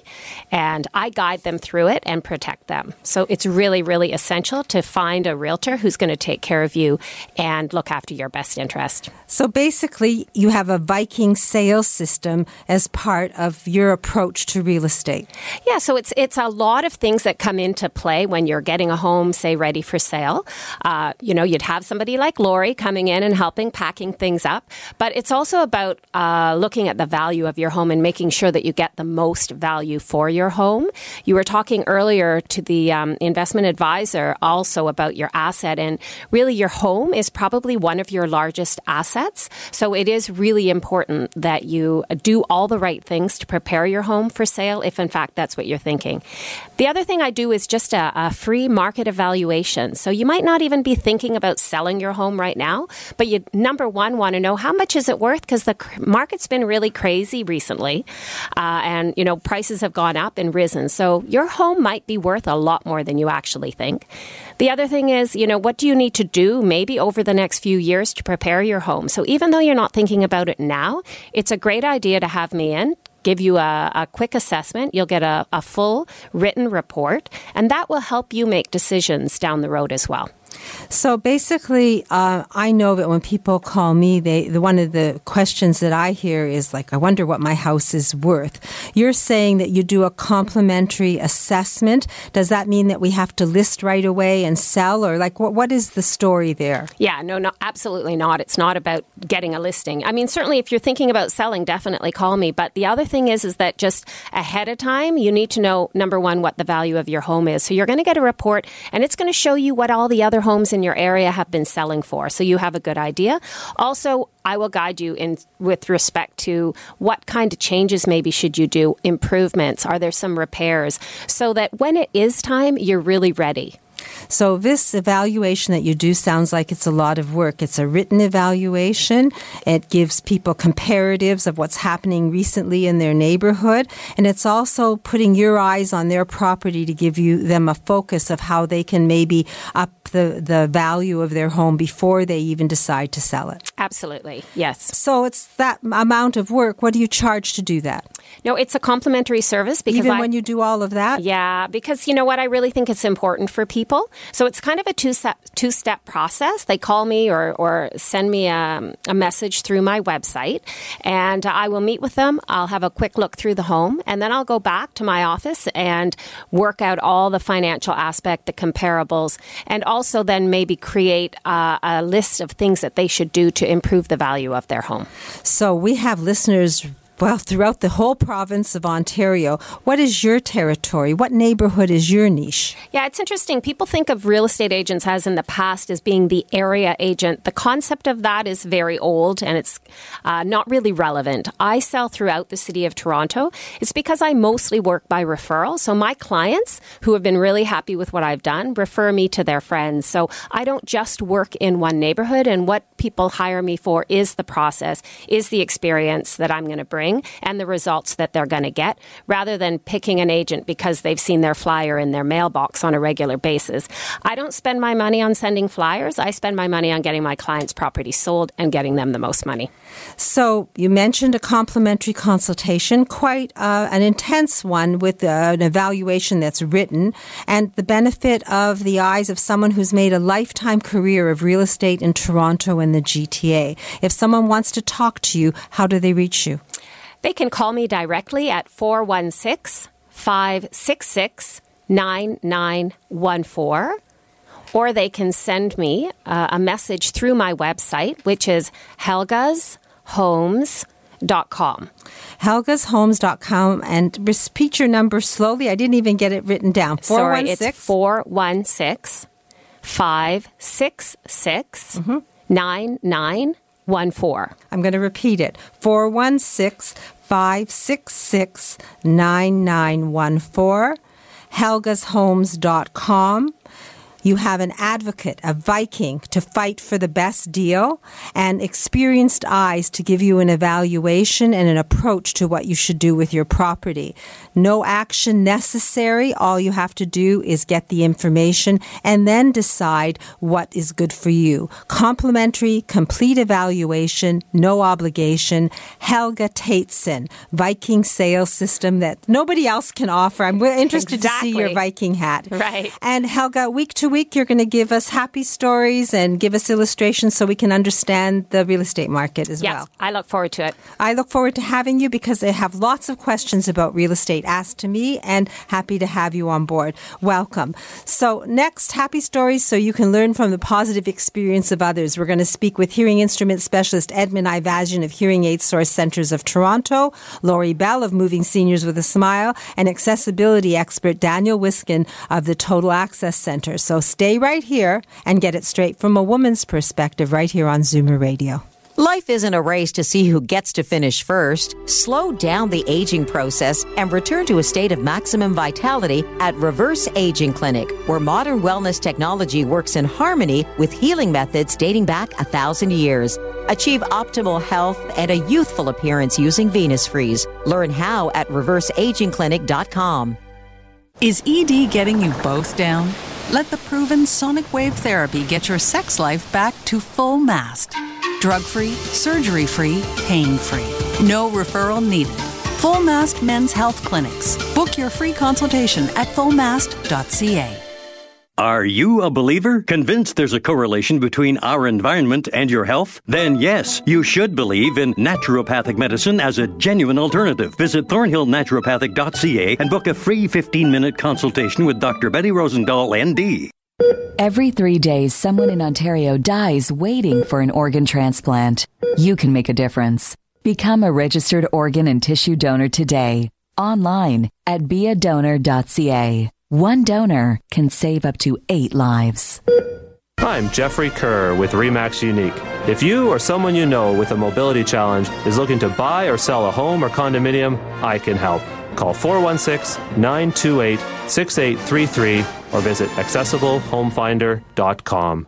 and I guide them through it and protect them. So it's really, really essential to find a realtor who's going to take care of you and look after your best interest. So, basically, you have a Viking sales system as part of your approach to real estate. Yeah, so it's it's a lot of things that come into play when you're getting a home, say, ready for sale. Uh, you know, you'd have somebody like Lori coming in and helping packing things up, but it's also about uh, looking at the value of your home and making sure that you get the most value for your home. You were talking earlier to the um, investment advisor also about your asset, and really, your home is probably one of your largest assets. So it is really important that you do all the right things to prepare your home for sale, if in fact that's what you're thinking. The other thing I do is just a, a free market evaluation. So you might not even be thinking about selling your home right now, but you number one want to know how much is it worth because the market's been really crazy recently, uh, and you know prices have gone up and risen. So your home might be worth a lot more than you actually think. The other thing is, you know, what do you need to do maybe over the next few years to prepare your home? So even though you're not thinking about it now, it's a great idea to have me in. Give you a, a quick assessment. You'll get a, a full written report, and that will help you make decisions down the road as well. So basically, uh, I know that when people call me, they the, one of the questions that I hear is like, "I wonder what my house is worth." You're saying that you do a complimentary assessment. Does that mean that we have to list right away and sell, or like what? What is the story there? Yeah, no, no, absolutely not. It's not about getting a listing. I mean, certainly if you're thinking about selling, definitely call me. But the other thing is, is that just ahead of time, you need to know number one what the value of your home is. So you're going to get a report, and it's going to show you what all the other homes in your area have been selling for. So you have a good idea. Also, I will guide you in with respect to what kind of changes maybe should you do, improvements, are there some repairs, so that when it is time, you're really ready. So this evaluation that you do sounds like it's a lot of work. It's a written evaluation. It gives people comparatives of what's happening recently in their neighborhood, and it's also putting your eyes on their property to give you them a focus of how they can maybe up the the value of their home before they even decide to sell it. Absolutely. Yes. So it's that amount of work. What do you charge to do that? No, it's a complimentary service because even I, when you do all of that. Yeah, because you know what, I really think it's important for people. So it's kind of a two step two step process. They call me or or send me a, a message through my website, and I will meet with them. I'll have a quick look through the home, and then I'll go back to my office and work out all the financial aspect, the comparables, and also then maybe create uh, a list of things that they should do to improve the value of their home. So we have listeners well, throughout the whole province of Ontario, what is your territory? What neighborhood is your niche? Yeah, it's interesting. People think of real estate agents as in the past as being the area agent. The concept of that is very old and it's uh, not really relevant. I sell throughout the city of Toronto. It's because I mostly work by referral. So my clients who have been really happy with what I've done refer me to their friends. So I don't just work in one neighborhood and what people hire me for is the process, is the experience that I'm going to bring and the results that they're going to get rather than picking an agent because they've seen their flyer in their mailbox on a regular basis. I don't spend my money on sending flyers. I spend my money on getting my clients' property sold and getting them the most money. So you mentioned a complimentary consultation, quite uh, an intense one with uh, an evaluation that's written, and the benefit of the eyes of someone who's made a lifetime career of real estate in Toronto and the GTA. If someone wants to talk to you, how do they reach you? They can call me directly at 416 566 9914 or they can send me uh, a message through my website, which is helgashomes.com. Helgashomes.com and repeat your number slowly. I didn't even get it written down. 416 Sorry, it's 416 566 9914. I'm going to repeat it 416 566 9914, helgashomes.com. You have an advocate, a Viking, to fight for the best deal, and experienced eyes to give you an evaluation and an approach to what you should do with your property. No action necessary. All you have to do is get the information and then decide what is good for you. Complimentary, complete evaluation, no obligation. Helga Tateson, Viking sales system that nobody else can offer. I'm interested exactly. to see your Viking hat. Right. And Helga, week to week, you're going to give us happy stories and give us illustrations so we can understand the real estate market as well. yes, well. I look forward to it. I look forward to having you because I have lots of questions about real estate asked to me and happy to have you on board. Welcome. So, next, happy stories so you can learn from the positive experience of others. We're going to speak with hearing instrument specialist Edmund Ivazian of Hearing Aid Source Centers of Toronto, Lori Bell of Moving Seniors with a Smile, and accessibility expert Daniel Wiskin of the Total Access Center. So, stay right here and get it straight from a woman's perspective right here on Zoomer Radio. Life isn't a race to see who gets to finish first. Slow down the aging process and return to a state of maximum vitality at Reverse Aging Clinic, where modern wellness technology works in harmony with healing methods dating back a thousand years. Achieve optimal health and a youthful appearance using Venus Freeze. Learn how at reverseagingclinic.com. Is ED getting you both down? Let the proven sonic wave therapy get your sex life back to full mast. Drug free, surgery free, pain free. No referral needed. Full Mast Men's Health Clinics. Book your free consultation at fullmast.ca. Are you a believer? Convinced there's a correlation between our environment and your health? Then yes, you should believe in naturopathic medicine as a genuine alternative. Visit thornhillnaturopathic.ca and book a free 15 minute consultation with Dr. Betty Rosendahl, ND. Every three days, someone in Ontario dies waiting for an organ transplant. You can make a difference. Become a registered organ and tissue donor today. Online at beadonor.ca. One donor can save up to eight lives. I'm Jeffrey Kerr with REMAX Unique. If you or someone you know with a mobility challenge is looking to buy or sell a home or condominium, I can help. Call 416 928 6833 or visit accessiblehomefinder.com.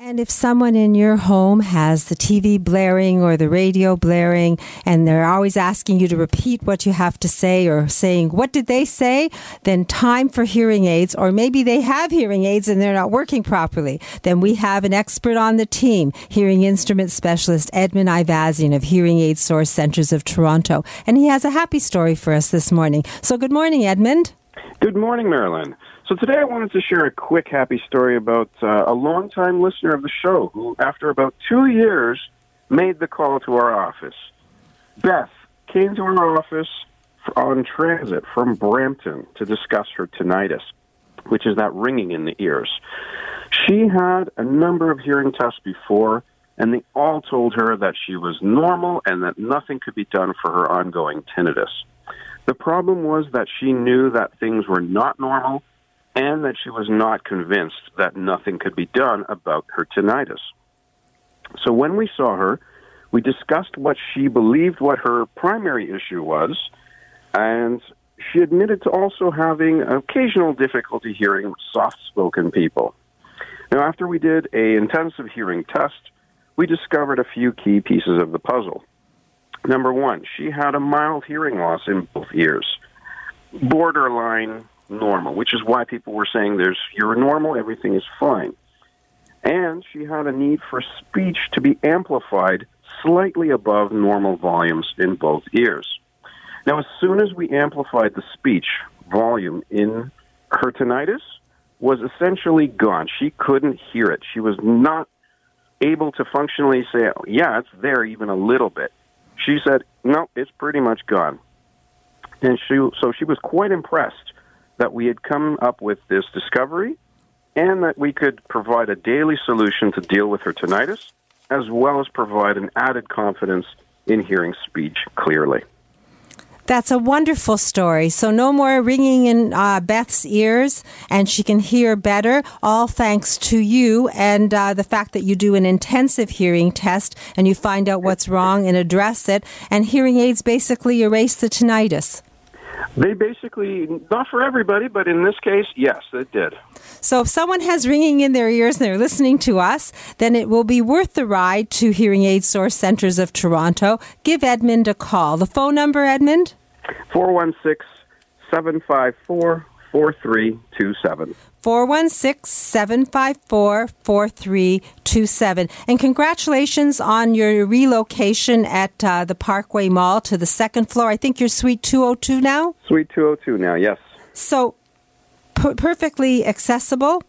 And if someone in your home has the TV blaring or the radio blaring, and they're always asking you to repeat what you have to say or saying, What did they say? then time for hearing aids, or maybe they have hearing aids and they're not working properly. Then we have an expert on the team, hearing instrument specialist Edmund Ivazian of Hearing Aid Source Centers of Toronto. And he has a happy story for us this morning. So, good morning, Edmund. Good morning, Marilyn. So today I wanted to share a quick happy story about uh, a longtime listener of the show who, after about two years, made the call to our office. Beth came to our office on transit from Brampton to discuss her tinnitus, which is that ringing in the ears. She had a number of hearing tests before, and they all told her that she was normal and that nothing could be done for her ongoing tinnitus. The problem was that she knew that things were not normal and that she was not convinced that nothing could be done about her tinnitus. So when we saw her, we discussed what she believed what her primary issue was, and she admitted to also having occasional difficulty hearing soft spoken people. Now, after we did a intensive hearing test, we discovered a few key pieces of the puzzle. Number one, she had a mild hearing loss in both ears, borderline normal, which is why people were saying there's you're normal, everything is fine. And she had a need for speech to be amplified slightly above normal volumes in both ears. Now, as soon as we amplified the speech volume in her tinnitus was essentially gone. She couldn't hear it. She was not able to functionally say, "Yeah, it's there even a little bit." She said, "No, it's pretty much gone." And she so she was quite impressed that we had come up with this discovery and that we could provide a daily solution to deal with her tinnitus, as well as provide an added confidence in hearing speech clearly. That's a wonderful story. So, no more ringing in uh, Beth's ears, and she can hear better, all thanks to you and uh, the fact that you do an intensive hearing test and you find out what's wrong and address it. And hearing aids basically erase the tinnitus. They basically, not for everybody, but in this case, yes, it did. So if someone has ringing in their ears and they're listening to us, then it will be worth the ride to Hearing Aid Source Centers of Toronto. Give Edmund a call. The phone number, Edmund? 416 754 4327. 416 754 4327. And congratulations on your relocation at uh, the Parkway Mall to the second floor. I think you're Suite 202 now? Suite 202 now, yes. So, perfectly accessible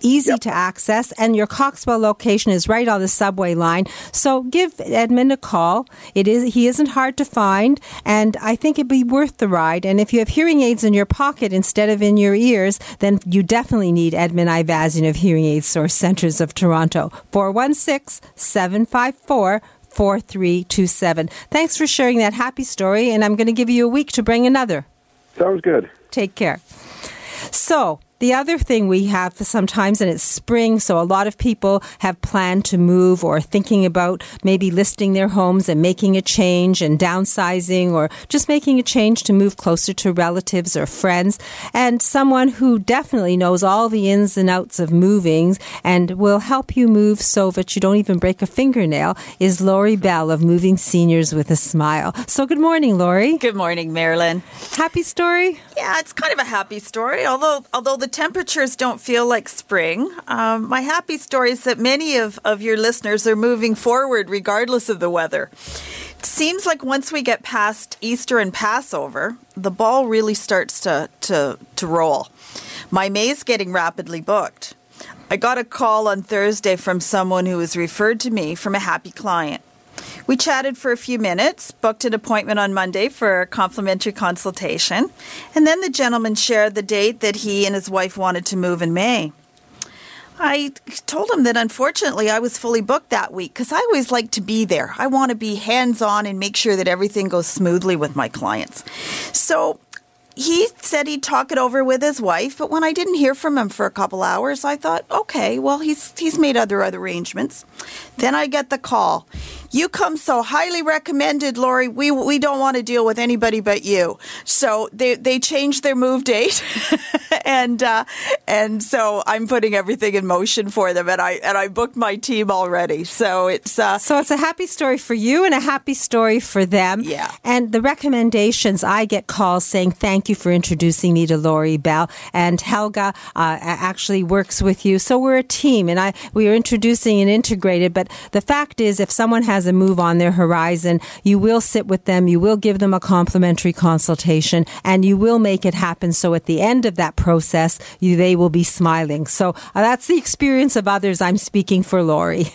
easy yep. to access, and your Coxwell location is right on the subway line. So give Edmund a call. It is he isn't hard to find, and I think it'd be worth the ride. And if you have hearing aids in your pocket instead of in your ears, then you definitely need Edmund Ivazian of Hearing Aid Source Centers of Toronto. 416 754 4327. Thanks for sharing that happy story, and I'm going to give you a week to bring another. Sounds good. Take care. So, the other thing we have sometimes, and it's spring, so a lot of people have planned to move or thinking about maybe listing their homes and making a change and downsizing or just making a change to move closer to relatives or friends. And someone who definitely knows all the ins and outs of moving and will help you move so that you don't even break a fingernail is Lori Bell of Moving Seniors with a Smile. So good morning, Lori. Good morning, Marilyn. Happy story? Yeah, it's kind of a happy story, although although the temperatures don't feel like spring. Um, my happy story is that many of, of your listeners are moving forward regardless of the weather. It seems like once we get past Easter and Passover, the ball really starts to, to, to roll. My May's getting rapidly booked. I got a call on Thursday from someone who was referred to me from a happy client. We chatted for a few minutes, booked an appointment on Monday for a complimentary consultation, and then the gentleman shared the date that he and his wife wanted to move in May. I told him that unfortunately I was fully booked that week because I always like to be there. I want to be hands on and make sure that everything goes smoothly with my clients. So he said he'd talk it over with his wife, but when I didn't hear from him for a couple hours, I thought, okay, well he's he's made other other arrangements. Then I get the call. You come so highly recommended, Lori. We we don't want to deal with anybody but you. So they they changed their move date, and uh, and so I'm putting everything in motion for them, and I and I booked my team already. So it's uh, so it's a happy story for you and a happy story for them. Yeah. And the recommendations, I get calls saying thank you for introducing me to Lori Bell, and Helga uh, actually works with you. So we're a team, and I we are introducing and integrated. But the fact is, if someone has a move on their horizon, you will sit with them, you will give them a complimentary consultation, and you will make it happen. So at the end of that process, you, they will be smiling. So uh, that's the experience of others. I'm speaking for Lori.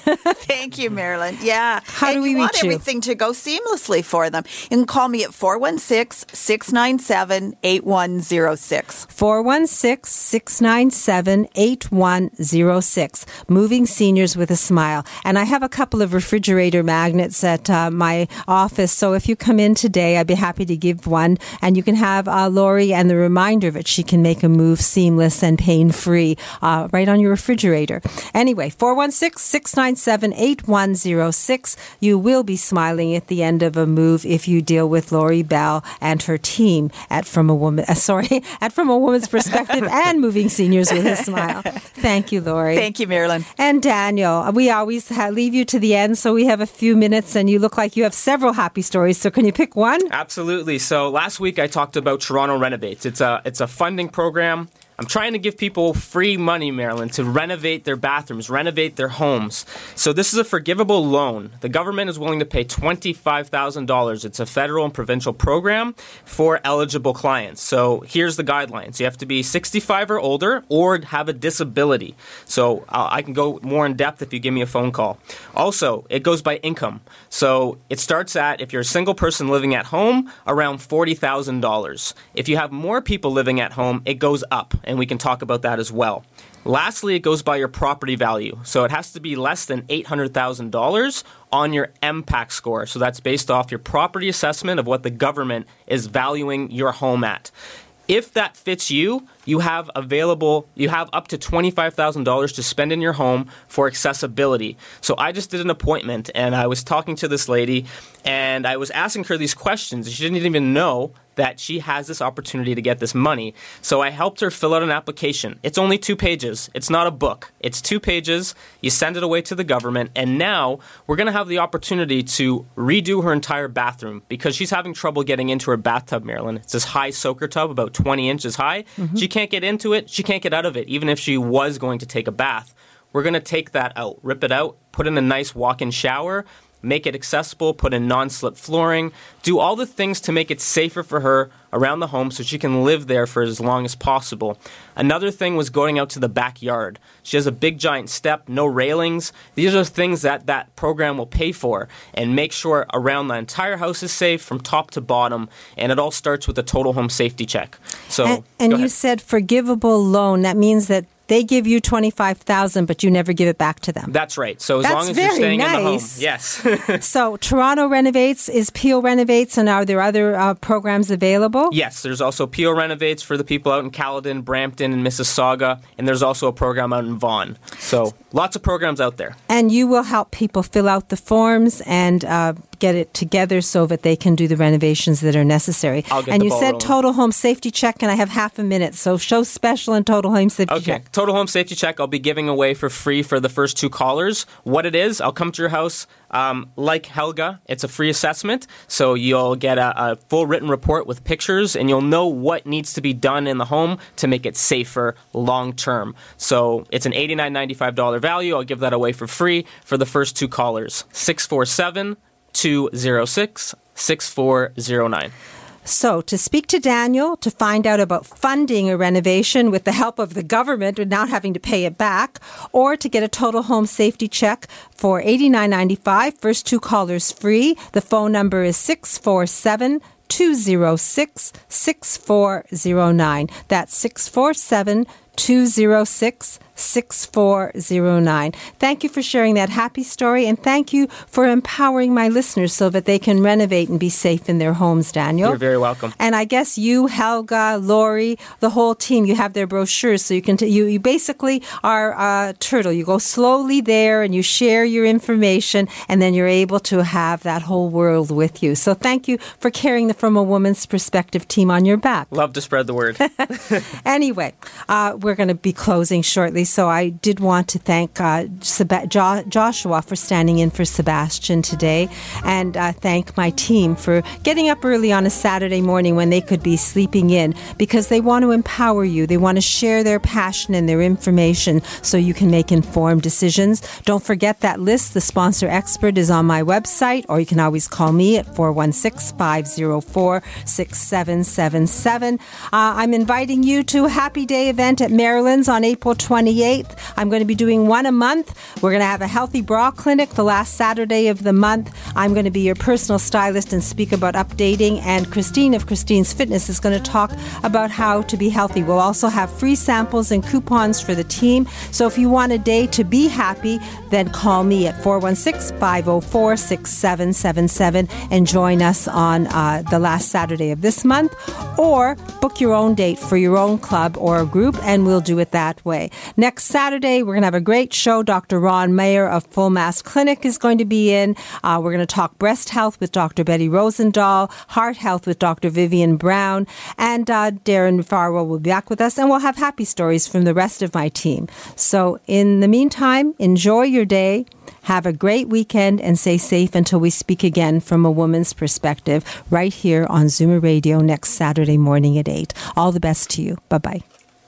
Thank you, Marilyn. Yeah. How and do we you want you? everything to go seamlessly for them. You can call me at 416 697 8106. 416 697 8106. Moving Seniors with a Smile. And I have a couple of refrigerator magnets at uh, my office. So if you come in today, I'd be happy to give one. And you can have uh, Lori and the reminder that she can make a move seamless and pain free uh, right on your refrigerator. Anyway, 416 697 8106. You will be smiling at the end of a move if you deal with Lori Bell and her team at From a Woman, uh, sorry, at From a Woman's Perspective and Moving Seniors with a Smile. Thank you, Lori. Thank you, Marilyn. And Daniel, we always leave you to the end, so we have a few minutes, and you look like you have several happy stories. So can you pick one? Absolutely. So last week I talked about Toronto Renovates. It's a it's a funding program. I'm trying to give people free money, Marilyn, to renovate their bathrooms, renovate their homes. So this is a forgivable loan. The government is willing to pay $25,000. It's a federal and provincial program for eligible clients. So here's the guidelines. You have to be 65 or older or have a disability. So uh, I can go more in depth if you give me a phone call. Also, it goes by income. So it starts at, if you're a single person living at home, around $40,000. If you have more people living at home, it goes up, and we can talk about that as well. Lastly, it goes by your property value. So it has to be less than $800,000 on your MPAC score. So that's based off your property assessment of what the government is valuing your home at. If that fits you, you have available, you have up to $25,000 to spend in your home for accessibility. So I just did an appointment and I was talking to this lady and I was asking her these questions. She didn't even know that she has this opportunity to get this money. So I helped her fill out an application. It's only two pages. It's not a book. It's two pages. You send it away to the government, and now we're going to have the opportunity to redo her entire bathroom because she's having trouble getting into her bathtub, Marilyn. It's this high soaker tub, about 20 inches high. Mhm. She can't get into it. She can't get out of it, even if she was going to take a bath. We're going to take that out, rip it out, put in a nice walk in shower, make it accessible, put in non slip flooring, do all the things to make it safer for her around the home so she can live there for as long as possible. Another thing was going out to the backyard. She has a big giant step, no railings. These are things that that program will pay for and make sure around the entire house is safe from top to bottom. And it all starts with a total home safety check. So, and and you said forgivable loan. That means that they give you 25000 but you never give it back to them. That's right. So as That's long as you're staying in the home, nice. yes. so Toronto renovates, is Peel renovates, and are there other uh, programs available? Yes, there's also Peel Renovates for the people out in Caledon, Brampton, and Mississauga, and there's also a program out in Vaughan. So lots of programs out there. And you will help people fill out the forms and uh, get it together so that they can do the renovations that are necessary. I'll get and the you said rolling. total home safety check, and I have half a minute. So show special and total home safety check. Okay, check. Total Home Safety Check I'll be giving away for free for the first two callers. What it is, I'll come to your house. Um, like Helga, it's a free assessment, so you'll get a, a full written report with pictures, and you'll know what needs to be done in the home to make it safer long term. So it's an eighty-nine ninety-five dollar value. I'll give that away for free for the first two callers. 647 206 6409. So, to speak to Daniel, to find out about funding a renovation with the help of the government without having to pay it back, or to get a total home safety check for $89.95, first two callers free. The phone number is 647 206 6409. That's 647 206 6409. Thank you for sharing that happy story and thank you for empowering my listeners so that they can renovate and be safe in their homes, Daniel. You're very welcome. And I guess you, Helga, Lori, the whole team, you have their brochures so you can, t- you, you basically are a turtle. You go slowly there and you share your information and then you're able to have that whole world with you. So thank you for carrying the From a Woman's Perspective team on your back. Love to spread the word. anyway, uh, we're going to be closing shortly, so I did want to thank uh, Seb- jo- Joshua for standing in for Sebastian today, and uh, thank my team for getting up early on a Saturday morning when they could be sleeping in because they want to empower you. They want to share their passion and their information so you can make informed decisions. Don't forget that list. The sponsor expert is on my website, or you can always call me at 416 504 6777. Uh, I'm inviting you to a Happy Day event at Marilyn's on April 28th. I'm going to be doing one a month. We're going to have a healthy bra clinic the last Saturday of the month. I'm going to be your personal stylist and speak about updating. And Christine of Christine's Fitness is going to talk about how to be healthy. We'll also have free samples and coupons for the team. So if you want a day to be happy, then call me at 416 504 6777 and join us on uh, the last Saturday of this month. Or book your own date for your own club or group, and we'll do it that way. Next Saturday, we're going to have a great show. Dr. Ron Mayer of Full Mast Clinic is going to be in. Uh, we're going to talk breast health with Dr. Betty Rosendahl, heart health with Dr. Vivian Brown, and uh, Darren Farwell will be back with us, and we'll have happy stories from the rest of my team. So, in the meantime, enjoy your day. Have a great weekend and stay safe until we speak again from a woman's perspective right here on Zoomer Radio next Saturday morning at 8. All the best to you. Bye bye.